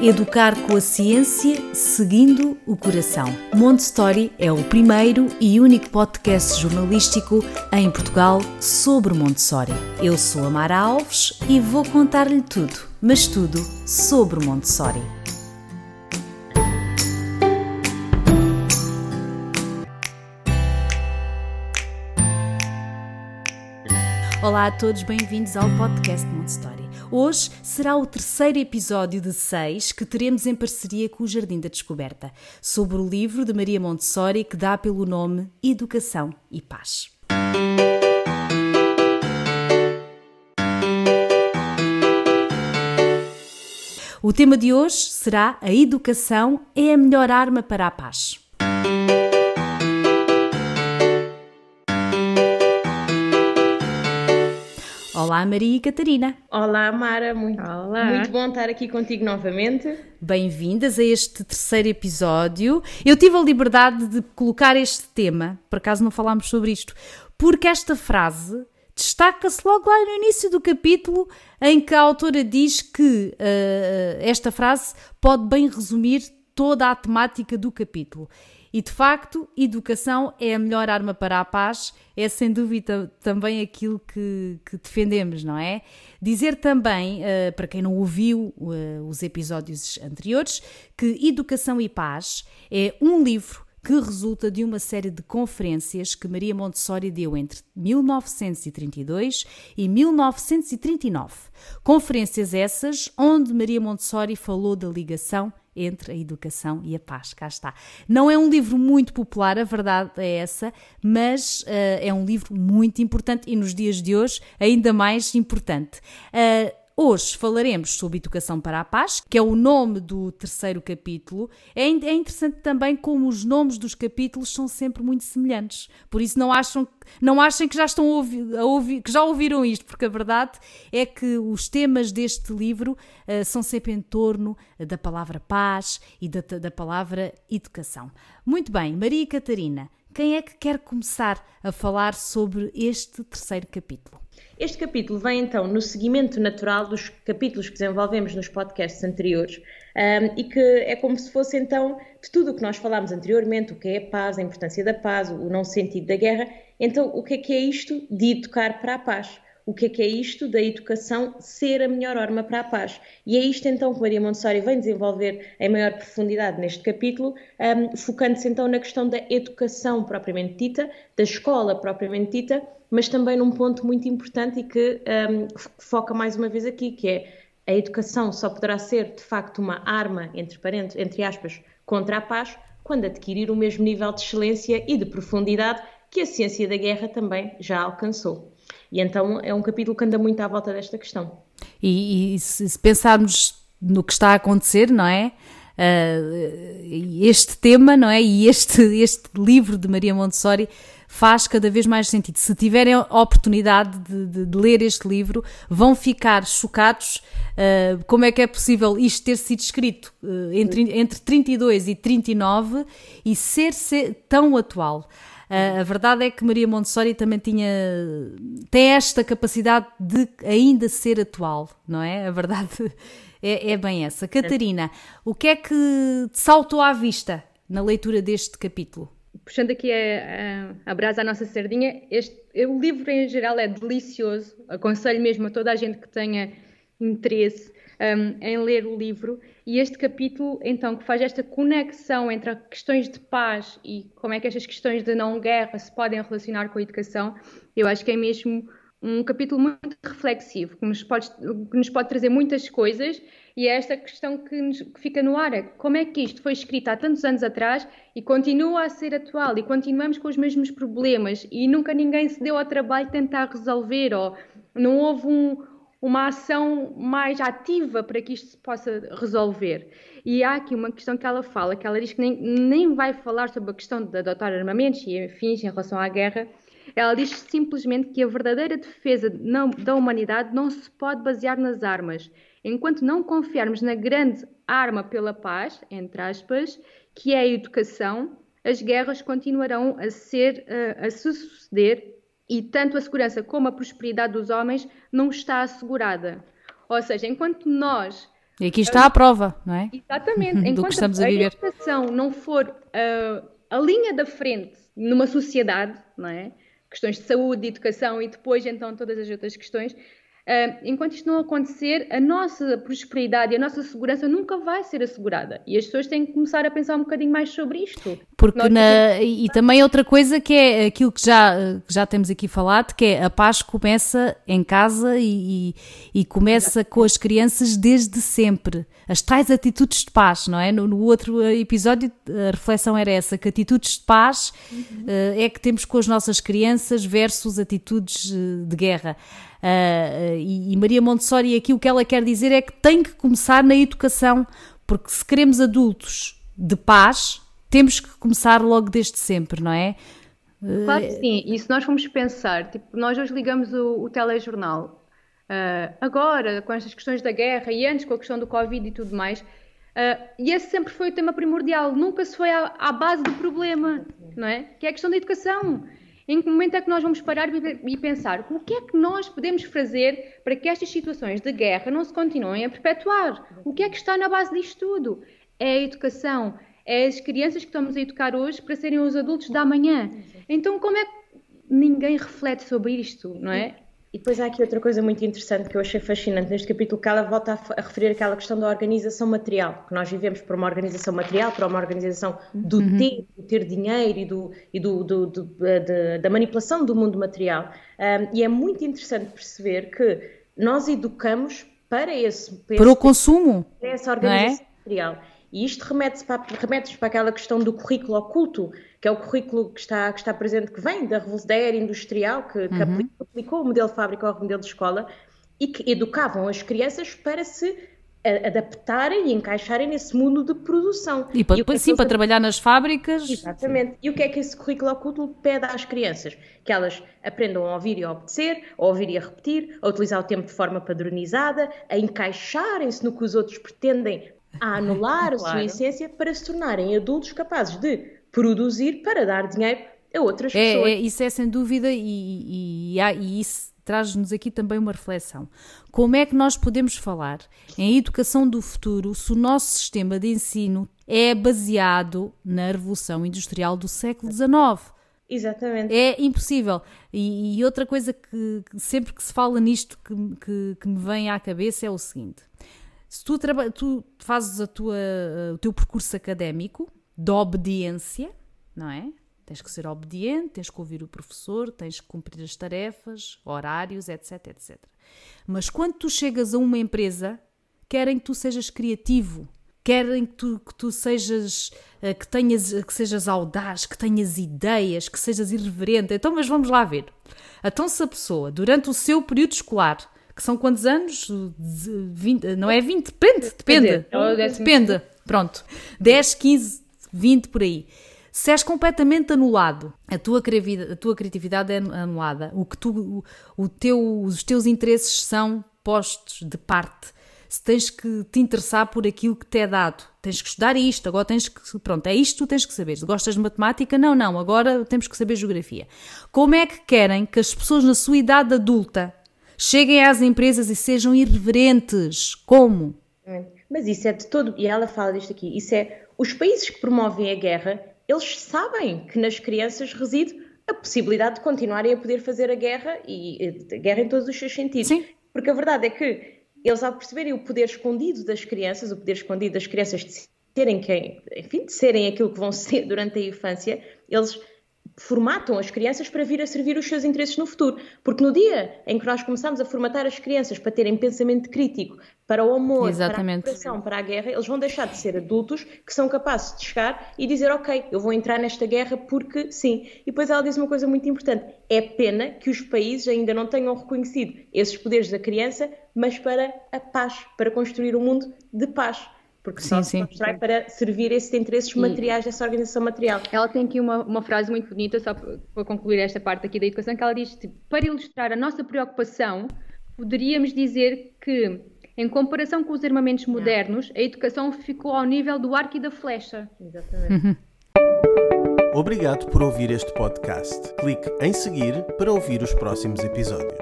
Educar com a ciência, seguindo o coração. Montessori é o primeiro e único podcast jornalístico em Portugal sobre Montessori. Eu sou a Mara Alves e vou contar-lhe tudo, mas tudo sobre Montessori. Olá a todos, bem-vindos ao podcast Montessori. Hoje será o terceiro episódio de seis que teremos em parceria com o Jardim da Descoberta, sobre o livro de Maria Montessori que dá pelo nome Educação e Paz. O tema de hoje será A Educação é a melhor arma para a paz. Olá, Maria e Catarina. Olá, Mara. Muito, Olá. muito bom estar aqui contigo novamente. Bem-vindas a este terceiro episódio. Eu tive a liberdade de colocar este tema, por acaso não falámos sobre isto, porque esta frase destaca-se logo lá no início do capítulo, em que a autora diz que uh, esta frase pode bem resumir toda a temática do capítulo. E de facto, educação é a melhor arma para a paz, é sem dúvida também aquilo que, que defendemos, não é? Dizer também, uh, para quem não ouviu uh, os episódios anteriores, que Educação e Paz é um livro que resulta de uma série de conferências que Maria Montessori deu entre 1932 e 1939. Conferências essas onde Maria Montessori falou da ligação entre a educação e a paz. Cá está. Não é um livro muito popular, a verdade é essa, mas uh, é um livro muito importante e nos dias de hoje ainda mais importante. Uh, Hoje falaremos sobre Educação para a Paz, que é o nome do terceiro capítulo. É, é interessante também como os nomes dos capítulos são sempre muito semelhantes. Por isso não acham, não achem que já estão a ouvir, a ouvir, que já ouviram isto, porque a verdade é que os temas deste livro uh, são sempre em torno da palavra paz e da, da palavra educação. Muito bem, Maria e Catarina, quem é que quer começar a falar sobre este terceiro capítulo? Este capítulo vem então no seguimento natural dos capítulos que desenvolvemos nos podcasts anteriores um, e que é como se fosse então de tudo o que nós falámos anteriormente, o que é a paz, a importância da paz, o não sentido da guerra. Então, o que é que é isto de educar para a paz? O que é que é isto da educação ser a melhor arma para a paz? E é isto então que Maria Montessori vem desenvolver em maior profundidade neste capítulo, um, focando-se então na questão da educação propriamente dita, da escola propriamente dita, mas também num ponto muito importante e que um, foca mais uma vez aqui, que é a educação só poderá ser de facto uma arma, entre, parentes, entre aspas, contra a paz, quando adquirir o mesmo nível de excelência e de profundidade que a ciência da guerra também já alcançou. E então é um capítulo que anda muito à volta desta questão. E, e se pensarmos no que está a acontecer, não é? Uh, este tema, não é? E este, este livro de Maria Montessori faz cada vez mais sentido. Se tiverem a oportunidade de, de, de ler este livro, vão ficar chocados uh, como é que é possível isto ter sido escrito uh, entre, entre 32 e 39 e ser, ser tão atual. A verdade é que Maria Montessori também tinha tem esta capacidade de ainda ser atual, não é? A verdade é, é bem essa. Catarina, o que é que te saltou à vista na leitura deste capítulo? puxando aqui a, a, a brasa à nossa sardinha, este, o livro em geral é delicioso, aconselho mesmo a toda a gente que tenha interesse um, em ler o livro. E este capítulo, então, que faz esta conexão entre questões de paz e como é que estas questões de não-guerra se podem relacionar com a educação, eu acho que é mesmo um capítulo muito reflexivo, que nos pode, que nos pode trazer muitas coisas e é esta questão que, nos, que fica no ar: é como é que isto foi escrito há tantos anos atrás e continua a ser atual e continuamos com os mesmos problemas e nunca ninguém se deu ao trabalho de tentar resolver ou não houve um, uma ação mais ativa para que isto se possa resolver. E há aqui uma questão que ela fala, que ela diz que nem, nem vai falar sobre a questão de adotar armamentos e afins em relação à guerra. Ela diz simplesmente que a verdadeira defesa não, da humanidade não se pode basear nas armas, Enquanto não confiarmos na grande arma pela paz, entre aspas, que é a educação, as guerras continuarão a ser a, a suceder e tanto a segurança como a prosperidade dos homens não está assegurada. Ou seja, enquanto nós E aqui está a prova, não é? Exatamente. Enquanto que estamos a, viver. a educação não for uh, a linha da frente numa sociedade, não é? Questões de saúde, de educação e depois então todas as outras questões, enquanto isto não acontecer, a nossa prosperidade e a nossa segurança nunca vai ser assegurada. E as pessoas têm que começar a pensar um bocadinho mais sobre isto. Porque na... E também outra coisa que é aquilo que já, já temos aqui falado, que é a paz começa em casa e, e, e começa com as crianças desde sempre. As tais atitudes de paz, não é? No, no outro episódio a reflexão era essa, que atitudes de paz uhum. uh, é que temos com as nossas crianças versus atitudes eh, de guerra. Uh, e, Maria Montessori aqui o que ela quer dizer é que tem que começar na educação, porque se queremos adultos de paz, temos que começar logo desde sempre, não é? Claro que sim, e se nós formos pensar, tipo, nós hoje ligamos o, o telejornal, uh, agora com estas questões da guerra e antes com a questão do Covid e tudo mais, uh, e esse sempre foi o tema primordial, nunca se foi à, à, base do problema, não é? Que é a questão da educação. Em que momento é que nós vamos parar e pensar o que é que nós podemos fazer para que estas situações de guerra não se continuem a perpetuar? O que é que está na base disto tudo? É a educação, é as crianças que estamos a educar hoje para serem os adultos da manhã. Então, como é que ninguém reflete sobre isto, não é? E depois há aqui outra coisa muito interessante que eu achei fascinante neste capítulo, que ela volta a, a referir aquela questão da organização material, que nós vivemos por uma organização material, para uma organização do uhum. ter, do ter dinheiro e, do, e do, do, do de, da manipulação do mundo material. Um, e é muito interessante perceber que nós educamos para esse... Para, para esse, o consumo, para essa organização é? material. E isto remete-nos para, remete para aquela questão do currículo oculto, que é o currículo que está, que está presente, que vem da, da era industrial, que, que uhum. Aplicou, aplicou, o modelo de fábrica ao modelo de escola e que educavam as crianças para se adaptarem e encaixarem nesse mundo de produção. E, para, e depois, sim, para trabalhar nas fábricas. Exatamente. E o que é que esse currículo oculto pede às crianças? Que elas aprendam a ouvir e a obedecer, a ouvir e a repetir, a utilizar o tempo de forma padronizada, a encaixarem-se no que os outros pretendem a anular a sua essência para se tornarem adultos capazes de produzir para dar dinheiro a outras é, pessoas. É, isso é sem dúvida, e, e, e isso traz-nos aqui também uma reflexão. Como é que nós podemos falar em educação do futuro se o nosso sistema de ensino é baseado na Revolução Industrial do século XIX? Exatamente. É impossível. E, e outra coisa que, que, sempre que se fala nisto que, que, que me vem à cabeça é o seguinte: se tu, tu fazes a tua, o teu percurso académico de obediência, não é? Tens que ser obediente, tens que ouvir o professor, tens que cumprir as tarefas, horários, etc, etc. Mas quando tu chegas a uma empresa, querem que tu sejas criativo, querem que tu, que tu sejas, eh, que tenhas, que sejas audaz, que tenhas ideias, que sejas irreverente. Então, mas vamos lá ver. Então, se a pessoa, durante o seu período escolar, que são quantos anos? 20, não é 20? Depende, depende. É depende. Pronto. 10, 15, 20 por aí. Se és completamente anulado, a tua, a tua criatividade é anulada, o que tu, o, o teu, os teus interesses são postos de parte. Se tens que te interessar por aquilo que te é dado, tens que estudar isto, agora tens que. Pronto, é isto que tu tens que saber. Gostas de matemática, não, não, agora temos que saber geografia. Como é que querem que as pessoas na sua idade adulta Cheguem às empresas e sejam irreverentes. Como? Mas isso é de todo. E ela fala disto aqui. Isso é. Os países que promovem a guerra, eles sabem que nas crianças reside a possibilidade de continuarem a poder fazer a guerra e a guerra em todos os seus sentidos. Sim. Porque a verdade é que eles, ao perceberem o poder escondido das crianças, o poder escondido das crianças de serem quem, enfim, de serem aquilo que vão ser durante a infância, eles formatam as crianças para vir a servir os seus interesses no futuro. Porque no dia em que nós começamos a formatar as crianças para terem pensamento crítico, para o amor, Exatamente. para a cooperação, para a guerra, eles vão deixar de ser adultos que são capazes de chegar e dizer: Ok, eu vou entrar nesta guerra porque sim. E depois ela diz uma coisa muito importante: é pena que os países ainda não tenham reconhecido esses poderes da criança, mas para a paz, para construir um mundo de paz porque sim, só se constrói para servir esses interesses materiais dessa organização material. Ela tem aqui uma, uma frase muito bonita, só para concluir esta parte aqui da educação, que ela diz, tipo, para ilustrar a nossa preocupação, poderíamos dizer que, em comparação com os armamentos modernos, a educação ficou ao nível do arco e da flecha. Exatamente. Uhum. Obrigado por ouvir este podcast. Clique em seguir para ouvir os próximos episódios.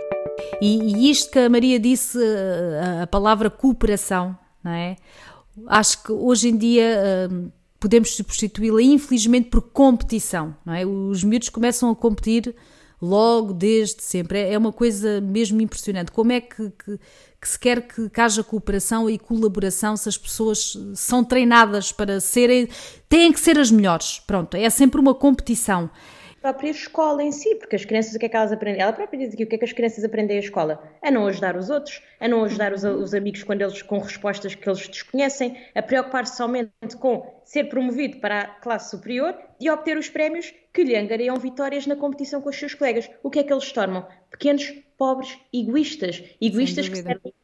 E, e isto que a Maria disse, a, a palavra cooperação, não é? Acho que hoje em dia hum, podemos substituí-la, infelizmente, por competição, não é? Os miúdos começam a competir logo desde sempre. É, é uma coisa mesmo impressionante. Como é que, que, que se quer que, que haja cooperação e colaboração se as pessoas são treinadas para serem. têm que ser as melhores. Pronto, é sempre uma competição própria escola em si, porque as crianças, o que é que elas aprendem? Ela própria diz aqui o que é que as crianças aprendem à escola? A não ajudar os outros, a não ajudar os, os amigos quando eles com respostas que eles desconhecem, a preocupar-se somente com ser promovido para a classe superior e obter os prémios que lhe angariam vitórias na competição com os seus colegas. O que é que eles tornam? Pequenos, pobres, egoístas. Egoístas que, servem,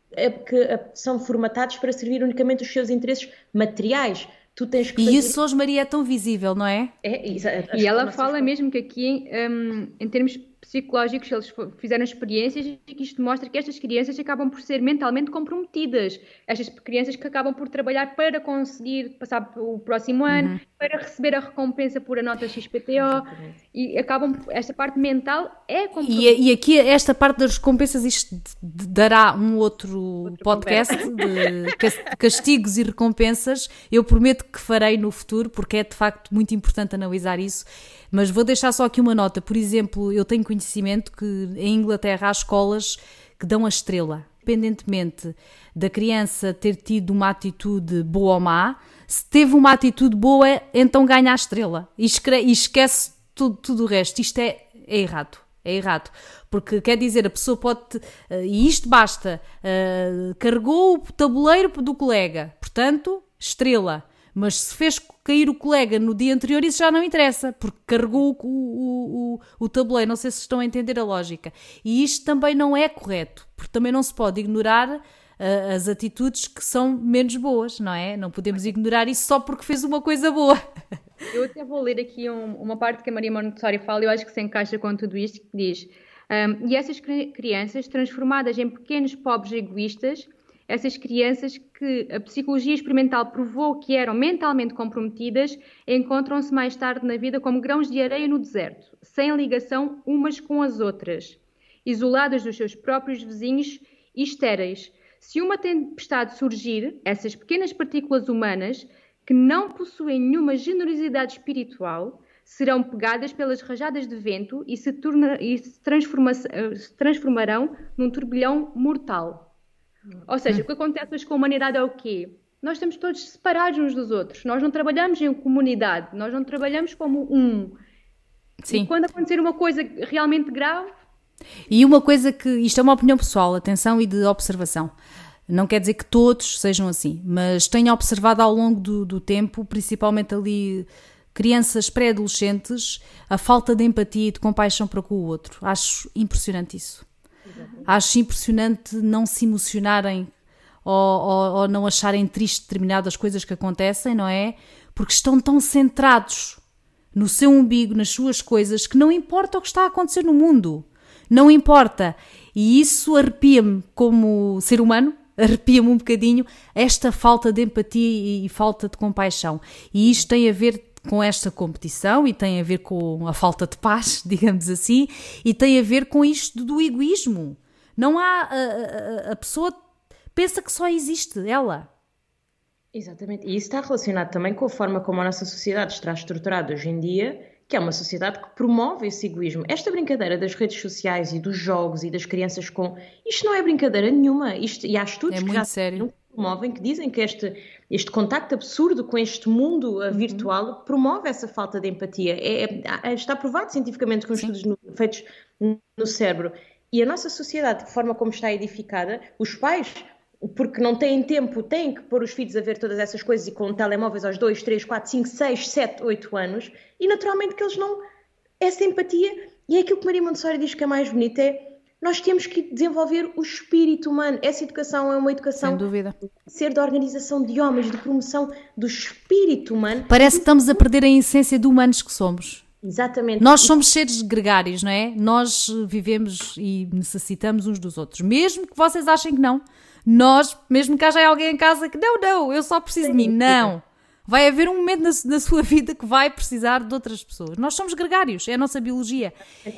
que são formatados para servir unicamente os seus interesses materiais tu tens que. E isso hoje, Maria, é tão visível, não é? É, isso, e ela fala mesmo que aqui, um, em termos psicológicos, eles fizeram experiências e que isto mostra que estas crianças acabam por ser mentalmente comprometidas. Estas crianças que acabam por trabalhar para conseguir passar o próximo ano, uhum. Para receber a recompensa por a nota XPTO Exatamente. e acabam, esta parte mental é. E, e, aqui esta parte das recompensas isto dará um outro, outro podcast de castigos e recompensas. Eu prometo que farei no futuro porque é de facto muito importante analisar isso mas vou deixar só aqui uma nota. Por exemplo, eu tenho conhecimento que em Inglaterra há escolas que dão a estrela, independentemente da criança ter tido uma atitude boa ou má. Se teve uma atitude boa, então ganha a estrela e, esquece tudo, tudo o resto. Isto é, é errado. É errado. Porque quer dizer, a pessoa pode. Uh, e isto basta. Uh, carregou o tabuleiro do colega. Portanto, estrela. Mas se fez cair o colega no dia anterior, isso já não interessa, porque carregou o, o, o, o tabuleiro. Não sei se estão a entender a lógica. E isto também não é correto, porque também não se pode ignorar uh, as atitudes que são menos boas, não é? Não podemos ignorar isso só porque fez uma coisa boa. Eu até vou ler aqui um, uma parte que a Maria Montessori fala, eu acho que se encaixa com tudo isto, que diz: um, E essas crianças, transformadas em pequenos pobres egoístas, essas crianças que a psicologia experimental provou que eram mentalmente comprometidas encontram-se mais tarde na vida como grãos de areia no deserto, sem ligação umas com as outras, isoladas dos seus próprios vizinhos e estéreis. Se uma tempestade surgir, essas pequenas partículas humanas, que não possuem nenhuma generosidade espiritual, serão pegadas pelas rajadas de vento e se, torna, e se, transforma, se transformarão num turbilhão mortal. Ou seja, o que acontece hoje com a humanidade é o quê? Nós estamos todos separados uns dos outros. Nós não trabalhamos em comunidade, nós não trabalhamos como um. Sim. E quando acontecer uma coisa realmente grave. E uma coisa que. Isto é uma opinião pessoal, atenção e de observação. Não quer dizer que todos sejam assim, mas tenho observado ao longo do, do tempo, principalmente ali crianças pré-adolescentes, a falta de empatia e de compaixão para com o outro. Acho impressionante isso. Acho impressionante não se emocionarem ou, ou, ou, não acharem triste determinadas coisas que acontecem, não é? Porque estão tão centrados no seu umbigo, nas suas coisas, que não importa o que está a acontecer no mundo. Não importa. E isso arrepia-me como ser humano, arrepia-me um bocadinho esta falta de empatia e, falta de compaixão. E isto tem a ver com esta competição e tem a ver com a falta de paz, digamos assim, e tem a ver com isto do egoísmo. Não há. A, a, a pessoa pensa que só existe ela. Exatamente. E isso está relacionado também com a forma como a nossa sociedade está estruturada hoje em dia, que é uma sociedade que promove esse egoísmo. Esta brincadeira das redes sociais e dos jogos e das crianças com. Isto não é brincadeira nenhuma. Isto, e há estudos é que já sério. promovem que dizem que este, este contacto absurdo com este mundo uh, uhum. virtual promove essa falta de empatia. É, é, está provado cientificamente com Sim. estudos no, feitos no cérebro. E a nossa sociedade, de forma como está edificada, os pais, porque não têm tempo, têm que pôr os filhos a ver todas essas coisas e com telemóveis aos 2, 3, 4, 5, 6, 7, 8 anos, e naturalmente que eles não. Essa empatia, e é aquilo que Maria Montessori diz que é mais bonito, é nós temos que desenvolver o espírito humano. Essa educação é uma educação Sem dúvida. ser da organização de homens, de promoção do espírito humano. Parece que estamos a perder a essência de humanos que somos. Exatamente. Nós somos seres gregários, não é? Nós vivemos e necessitamos uns dos outros. Mesmo que vocês achem que não. Nós, mesmo que haja alguém em casa que não, não, eu só preciso Sim, de mim. Não. Vai haver um momento na, na, sua vida que vai precisar de outras pessoas. Nós somos gregários, é a nossa biologia.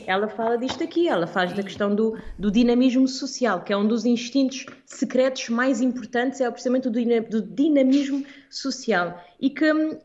Ela fala disto aqui, ela faz da questão do, do dinamismo social, que é um dos instintos secretos mais importantes, é precisamente o do dinamismo social. E que hum,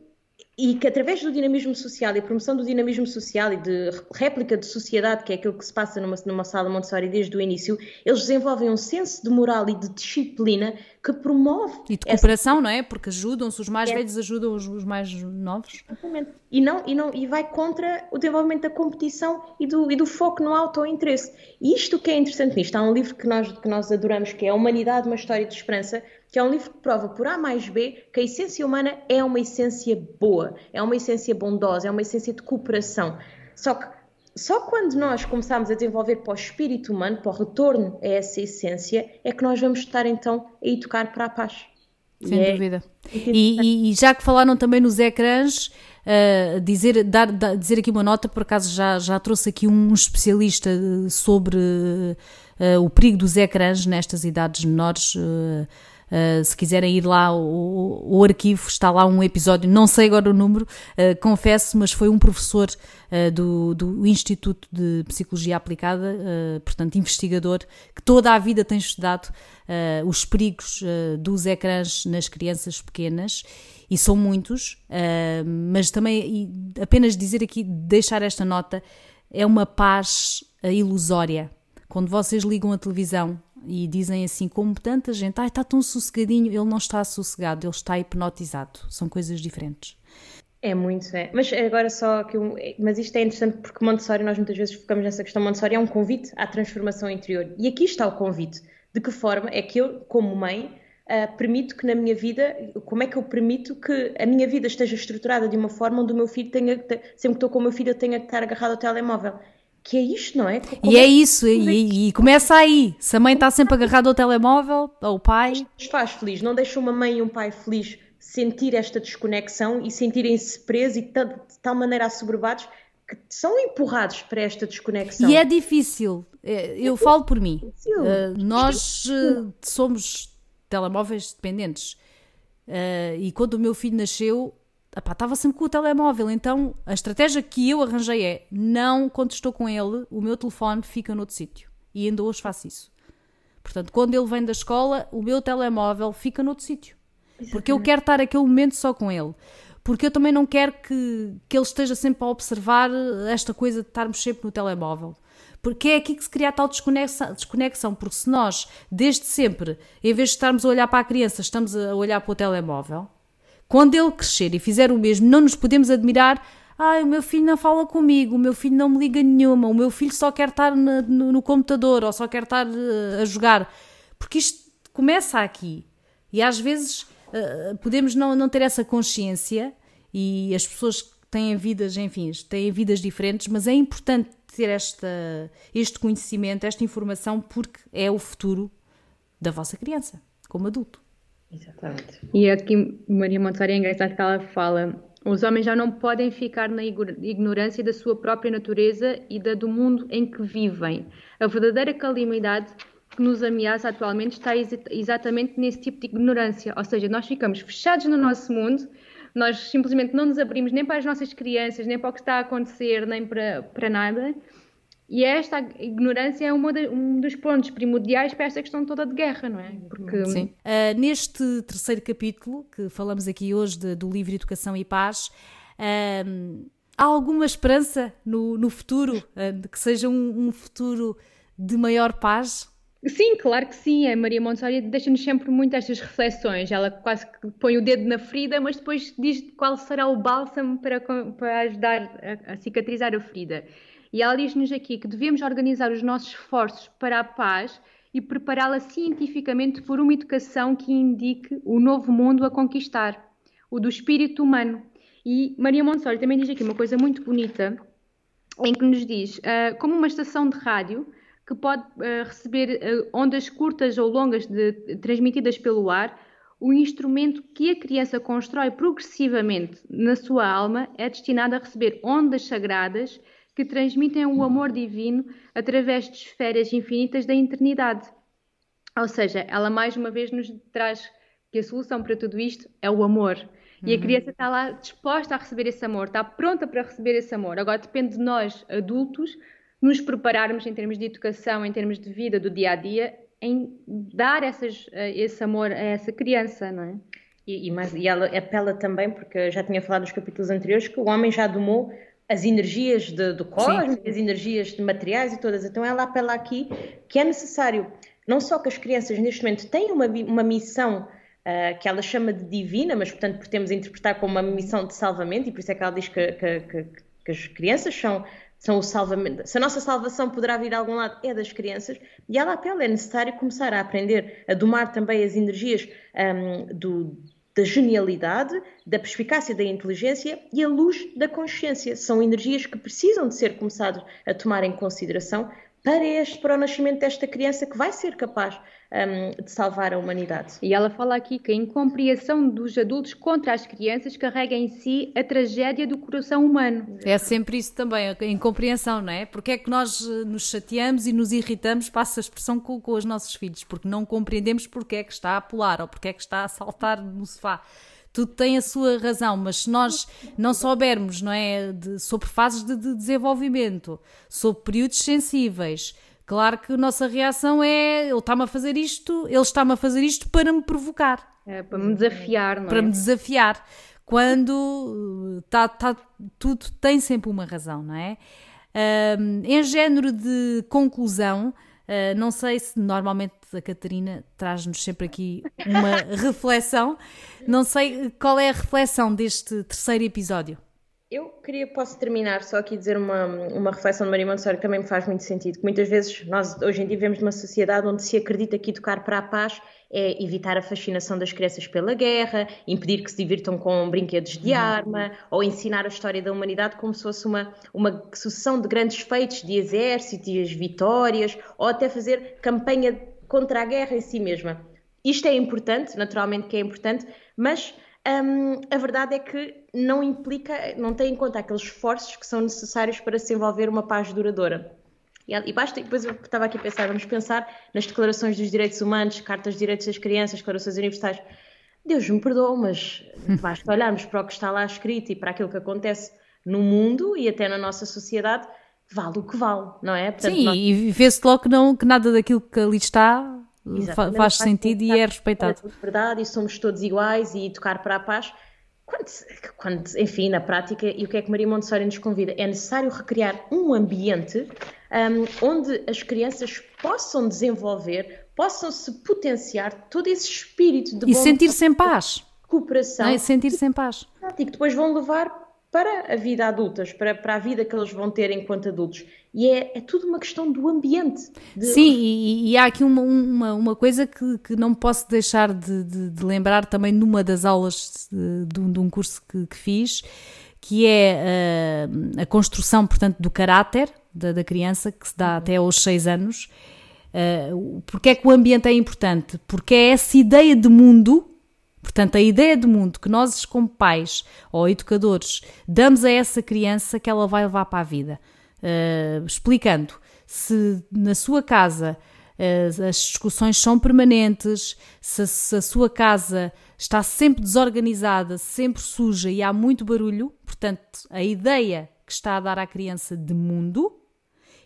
e que através do dinamismo social e promoção do dinamismo social e de réplica de sociedade, que é aquilo que se passa numa, numa sala Montessori desde o início, eles desenvolvem um senso de moral e de disciplina que promove. E de cooperação, essa... não é? Porque ajudam-se, os mais é. velhos ajudam os, os, mais novos. Exatamente. E, não, e, não, e vai contra o desenvolvimento da competição e do, e do foco no auto-interesse. E isto que é interessante nisto, há um livro que nós, que nós adoramos, que é A Humanidade, uma História de Esperança, que é um livro que prova por A mais B que a essência humana é uma essência boa, é uma essência bondosa, é uma essência de cooperação. Só que só quando nós começarmos a desenvolver para o espírito humano, para o retorno a essa essência, é que nós vamos estar então a educar para a paz. Sem é... dúvida. E, e, já que falaram também nos ecrãs, uh, dizer, dar, dar, dizer aqui uma nota, por acaso já, já trouxe aqui um especialista sobre uh, o perigo dos ecrãs nestas idades menores. Uh, Uh, se quiserem ir lá, o, o, arquivo está lá um episódio, não sei agora o número, uh, confesso, mas foi um professor uh, do, do Instituto de Psicologia Aplicada, portanto, investigador, que toda a vida tem estudado os perigos dos ecrãs nas crianças pequenas. E são muitos, mas também apenas dizer aqui, deixar esta nota, é uma paz ilusória. Quando vocês ligam a televisão e dizem assim, como tanta gente, ah, está tão sossegadinho, ele não está sossegado, ele está hipnotizado. São coisas diferentes. É muito, é. Mas agora só que eu, mas isto é interessante porque Montessori, nós muitas vezes focamos nessa questão, Montessori é um convite à transformação interior. E aqui está o convite. De que forma é que eu, como mãe, uh, permito que na minha vida, como é que eu permito que a minha vida esteja estruturada de uma forma onde o meu filho tenha, sempre que estou com o meu filho, eu tenha que estar agarrado ao telemóvel que é isto, não é? Como e é, é isso, e, e, começa aí. Se a mãe está sempre agarrada ao telemóvel, ou o pai. Faz feliz, não deixa uma mãe e um pai feliz sentir esta desconexão e sentirem-se presos e de tal maneira assoberbados que são empurrados para esta desconexão. E é difícil, é, eu falo por mim. Uh, nós uh, somos telemóveis dependentes. Uh, e quando o meu filho nasceu, estava sempre com o telemóvel. Então a estratégia que eu arranjei é: não, quando estou com ele, o meu telefone fica noutro sítio. E ainda hoje faço isso. Portanto, quando ele vem da escola, o meu telemóvel fica noutro sítio. Porque eu quero estar aquele momento só com ele. Porque eu também não quero que, que ele esteja sempre a observar esta coisa de estarmos sempre no telemóvel. Porque é aqui que se cria a tal desconexão, desconexão. Porque se nós, desde sempre, em vez de estarmos a olhar para a criança, estamos a olhar para o telemóvel, quando ele crescer e fizer o mesmo, não nos podemos admirar. Ai, o meu filho não fala comigo, o meu filho não me liga nenhuma, o meu filho só quer estar no, no, no computador ou só quer estar uh, a jogar. Porque isto começa aqui. E às vezes uh, podemos não, não ter essa consciência e as pessoas têm vidas, enfim, têm vidas diferentes, mas é importante ter esta, este conhecimento, esta informação, porque é o futuro da vossa criança, como adulto. Exatamente. E aqui Maria Montessori é engraçado que ela fala: os homens já não podem ficar na ignorância da sua própria natureza e da do mundo em que vivem. A verdadeira calamidade que nos ameaça atualmente está exatamente nesse tipo de ignorância, ou seja, nós ficamos fechados no nosso mundo, nós simplesmente não nos abrimos nem para as nossas crianças, nem para o que está a acontecer, nem para, para nada e esta ignorância é de, um dos pontos primordiais para esta questão toda de guerra, não é? Porque... Sim. Uh, neste terceiro capítulo, que falamos aqui hoje de, do livro Educação e Paz, uh, há alguma esperança no, no futuro, uh, de que seja um, um, futuro de maior paz? Sim, claro que sim. A Maria Montessori deixa-nos sempre muito estas reflexões. Ela quase que põe o dedo na ferida, mas depois diz qual será o bálsamo para, para ajudar a, a cicatrizar a ferida. E ela diz-nos aqui que devemos organizar os nossos esforços para a paz e prepará-la cientificamente por uma educação que indique o novo mundo a conquistar, o do espírito humano. E Maria Montessori também diz aqui uma coisa muito bonita, em que nos diz, uh, como uma estação de rádio que pode uh, receber uh, ondas curtas ou longas de, transmitidas pelo ar, o instrumento que a criança constrói progressivamente na sua alma é destinado a receber ondas sagradas que transmitem o amor divino através de esferas infinitas da eternidade. Ou seja, ela mais uma vez nos traz que a solução para tudo isto é o amor. E a criança está lá disposta a receber esse amor, está pronta para receber esse amor. Agora depende de nós, adultos, nos prepararmos em termos de educação, em termos de vida do dia a dia, em dar essas, eh, esse amor a essa criança, não é? E, e, mais, e ela apela também, porque já tinha falado nos capítulos anteriores, que o homem já domou as energias de, do cosmos, as energias de materiais e todas. Então ela apela aqui que é necessário, não só que as crianças neste momento têm uma, uma missão uh, que ela chama de divina, mas portanto podemos interpretar como uma missão de salvamento, e por isso é que ela diz que, que, que, que as crianças são são o salvamento. Se a nossa salvação poderá vir de algum lado, é das crianças. E ela apela, é necessário começar a aprender a domar também as energias um, do, da genialidade, da perspicácia, da inteligência e a luz da consciência. São energias que precisam de ser começadas a tomar em consideração para, este, para o nascimento desta criança que vai ser capaz um, de salvar a humanidade. E ela fala aqui que a incompreensão dos adultos contra as crianças carrega em si a tragédia do coração humano. É sempre isso também, a incompreensão, não é? Porque é que nós eh, nos chateamos e nos irritamos, passa a expressão com, com os nossos filhos, porque não compreendemos porque é que está a pular ou porque é que está a saltar no sofá tudo tem a sua razão, mas se nós não soubermos, não é, de, sobre fases de, de desenvolvimento, sobre períodos sensíveis, claro que a nossa reação é ele está-me a fazer isto, ele está-me a fazer isto para me provocar. É, para me desafiar, não é? Para me desafiar. Quando tá, tá, tudo tem sempre uma razão, não é? Um, em género de conclusão, uh, não sei se normalmente a Catarina traz-nos sempre aqui uma reflexão. Não sei qual é a reflexão deste terceiro episódio. Eu queria, posso terminar só aqui dizer uma, uma reflexão de Maria Montessori que também me faz muito sentido, que muitas vezes nós hoje em dia vivemos numa sociedade onde se acredita que educar para a paz é evitar a fascinação das crianças pela guerra, impedir que se divirtam com brinquedos de uhum. arma, ou ensinar a história da humanidade como se fosse uma, uma sucessão de grandes feitos, de exércitos, vitórias, ou até fazer campanha contra a guerra em si mesma. Isto é importante, naturalmente que é importante, mas hum, a verdade é que não implica, não tem em conta aqueles esforços que são necessários para se envolver uma paz duradoura. E, e basta, depois eu estava aqui a pensar, vamos pensar nas declarações dos direitos humanos, cartas de direitos das crianças, declarações universais. Deus me perdoa, mas basta olharmos para o que está lá escrito e para aquilo que acontece no mundo e até na nossa sociedade vale o que vale, não é? Portanto, Sim, nós... e vê-se logo que, não, que nada daquilo que ali está Exatamente. faz sentido e é respeitado. É verdade, e somos todos iguais e tocar para a paz. Quando, quando, enfim, na prática, e o que é que Maria Montessori nos convida? É necessário recriar um ambiente um, onde as crianças possam desenvolver, possam se potenciar todo esse espírito de E sentir-se em paz. Cooperação. É? Sentir-se em paz. E que depois vão levar para a vida adultas, para, para a vida que eles vão ter enquanto adultos. E é, é tudo uma questão do ambiente. De... Sim, e, e, há aqui uma, uma, uma coisa que, que não posso deixar de, de, de lembrar também numa das aulas de, de, um, de um, curso que, que, fiz, que é uh, a construção, portanto, do caráter da, da, criança, que se dá até aos seis anos. Uh, porque é que o ambiente é importante? Porque é essa ideia de mundo Portanto, a ideia de mundo que nós, como pais ou educadores, damos a essa criança que ela vai levar para a vida. Uh, explicando, se na sua casa uh, as discussões são permanentes, se, se, a sua casa está sempre desorganizada, sempre suja e há muito barulho, portanto, a ideia que está a dar à criança de mundo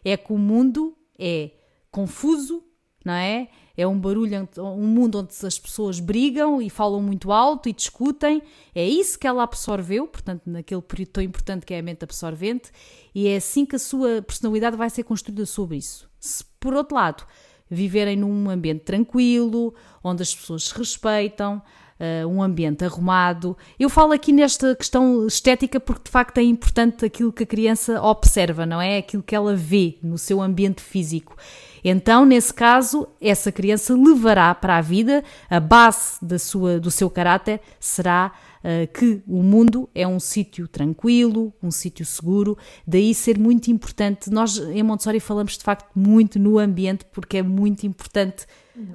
é que o mundo é confuso, não é? É um barulho, um mundo onde as pessoas brigam e falam muito alto e discutem. É isso que ela absorveu, portanto, naquele período tão importante que é a mente absorvente, e é assim que a sua personalidade vai ser construída sobre isso. Se, por outro lado, viverem num ambiente tranquilo, onde as pessoas se respeitam, uh, um ambiente arrumado. Eu falo aqui nesta questão estética porque de facto é importante aquilo que a criança observa, não é? Aquilo que ela vê no seu ambiente físico. Então, nesse caso, essa criança levará para a vida a base da sua, do seu caráter será uh, que o mundo é um sítio tranquilo, um sítio seguro. Daí ser muito importante. Nós em Montessori falamos de facto muito no ambiente porque é muito importante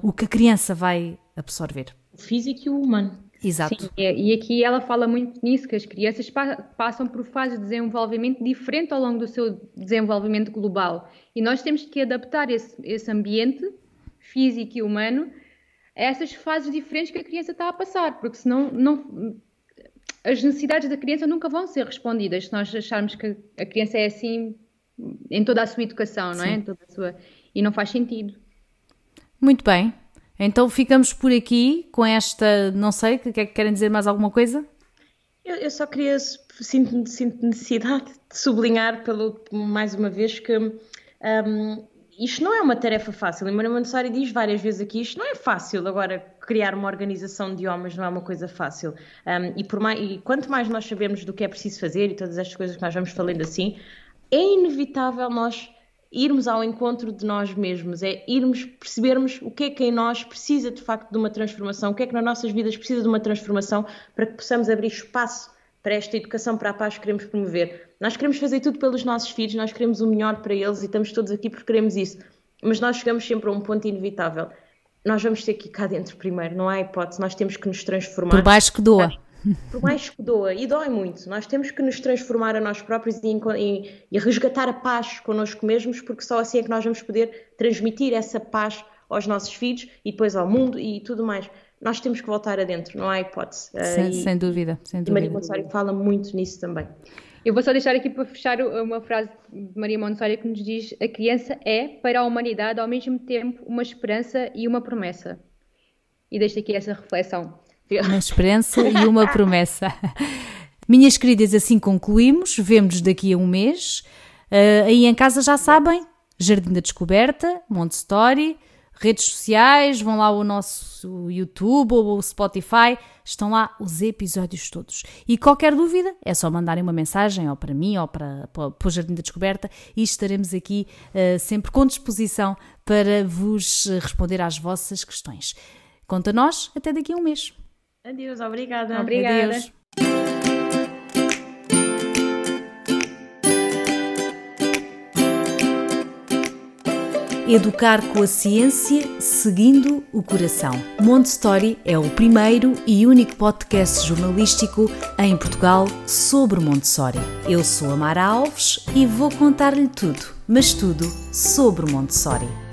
o que a criança vai absorver. Físico e o humano. Exato. Sim, e aqui ela fala muito nisso, que as crianças passam por fases de desenvolvimento diferente ao longo do seu desenvolvimento global. E nós temos que adaptar esse, esse ambiente físico e humano a essas fases diferentes que a criança está a passar, porque senão não, as necessidades da criança nunca vão ser respondidas se nós acharmos que a criança é assim em toda a sua educação, não é? Em toda a sua... E não faz sentido. Muito bem. Então ficamos por aqui com esta, não sei, que, que querem dizer mais alguma coisa? Eu, eu só queria, sinto, sinto, necessidade de sublinhar pelo, mais uma vez que um, isto não é uma tarefa fácil. E Maria Montessori diz várias vezes aqui, isto não é fácil. Agora, criar uma organização de homens não é uma coisa fácil. Um, e, por mais, e quanto mais nós sabemos do que é preciso fazer e todas estas coisas que nós vamos falando assim, é inevitável nós irmos ao encontro de nós mesmos, é irmos percebermos o que é que em nós precisa de facto de uma transformação, o que é que nas nossas vidas precisa de uma transformação para que possamos abrir espaço para esta educação para a paz que queremos promover. Nós queremos fazer tudo pelos nossos filhos, nós queremos o melhor para eles e estamos todos aqui porque queremos isso, mas nós chegamos sempre a um ponto inevitável. Nós vamos ter que ir cá dentro primeiro, não há hipótese, nós temos que nos transformar. Por baixo que doa. Por mais que doa, e dói muito, nós temos que nos transformar a nós próprios e, e, e resgatar a paz connosco mesmos, porque só assim é que nós vamos poder transmitir essa paz aos nossos filhos e depois ao mundo e tudo mais. Nós temos que voltar adentro, não há hipótese. Sem, e, sem dúvida, sem dúvida. E Maria Montessori fala muito nisso também. Eu vou só deixar aqui para fechar uma frase de Maria Montessori que nos diz: A criança é, para a humanidade, ao mesmo tempo, uma esperança e uma promessa. E deixo aqui essa reflexão. Uma esperança e uma promessa. Minhas queridas, assim concluímos. Vemo-nos daqui a um mês. Uh, aí em casa já sabem: Jardim da Descoberta, Montessori, redes sociais, vão lá ao nosso YouTube ou o Spotify, estão lá os episódios todos. E qualquer dúvida é só mandarem uma mensagem ou para mim ou para, para, para o Jardim da Descoberta e estaremos aqui uh, sempre com disposição para vos responder às vossas questões. Conta nós, até daqui a um mês. Adeus, obrigada. Obrigada. Adeus. Educar com a ciência, seguindo o coração. Montessori é o primeiro e único podcast jornalístico em Portugal sobre Montessori. Eu sou a Mara Alves e vou contar-lhe tudo, mas tudo sobre Montessori.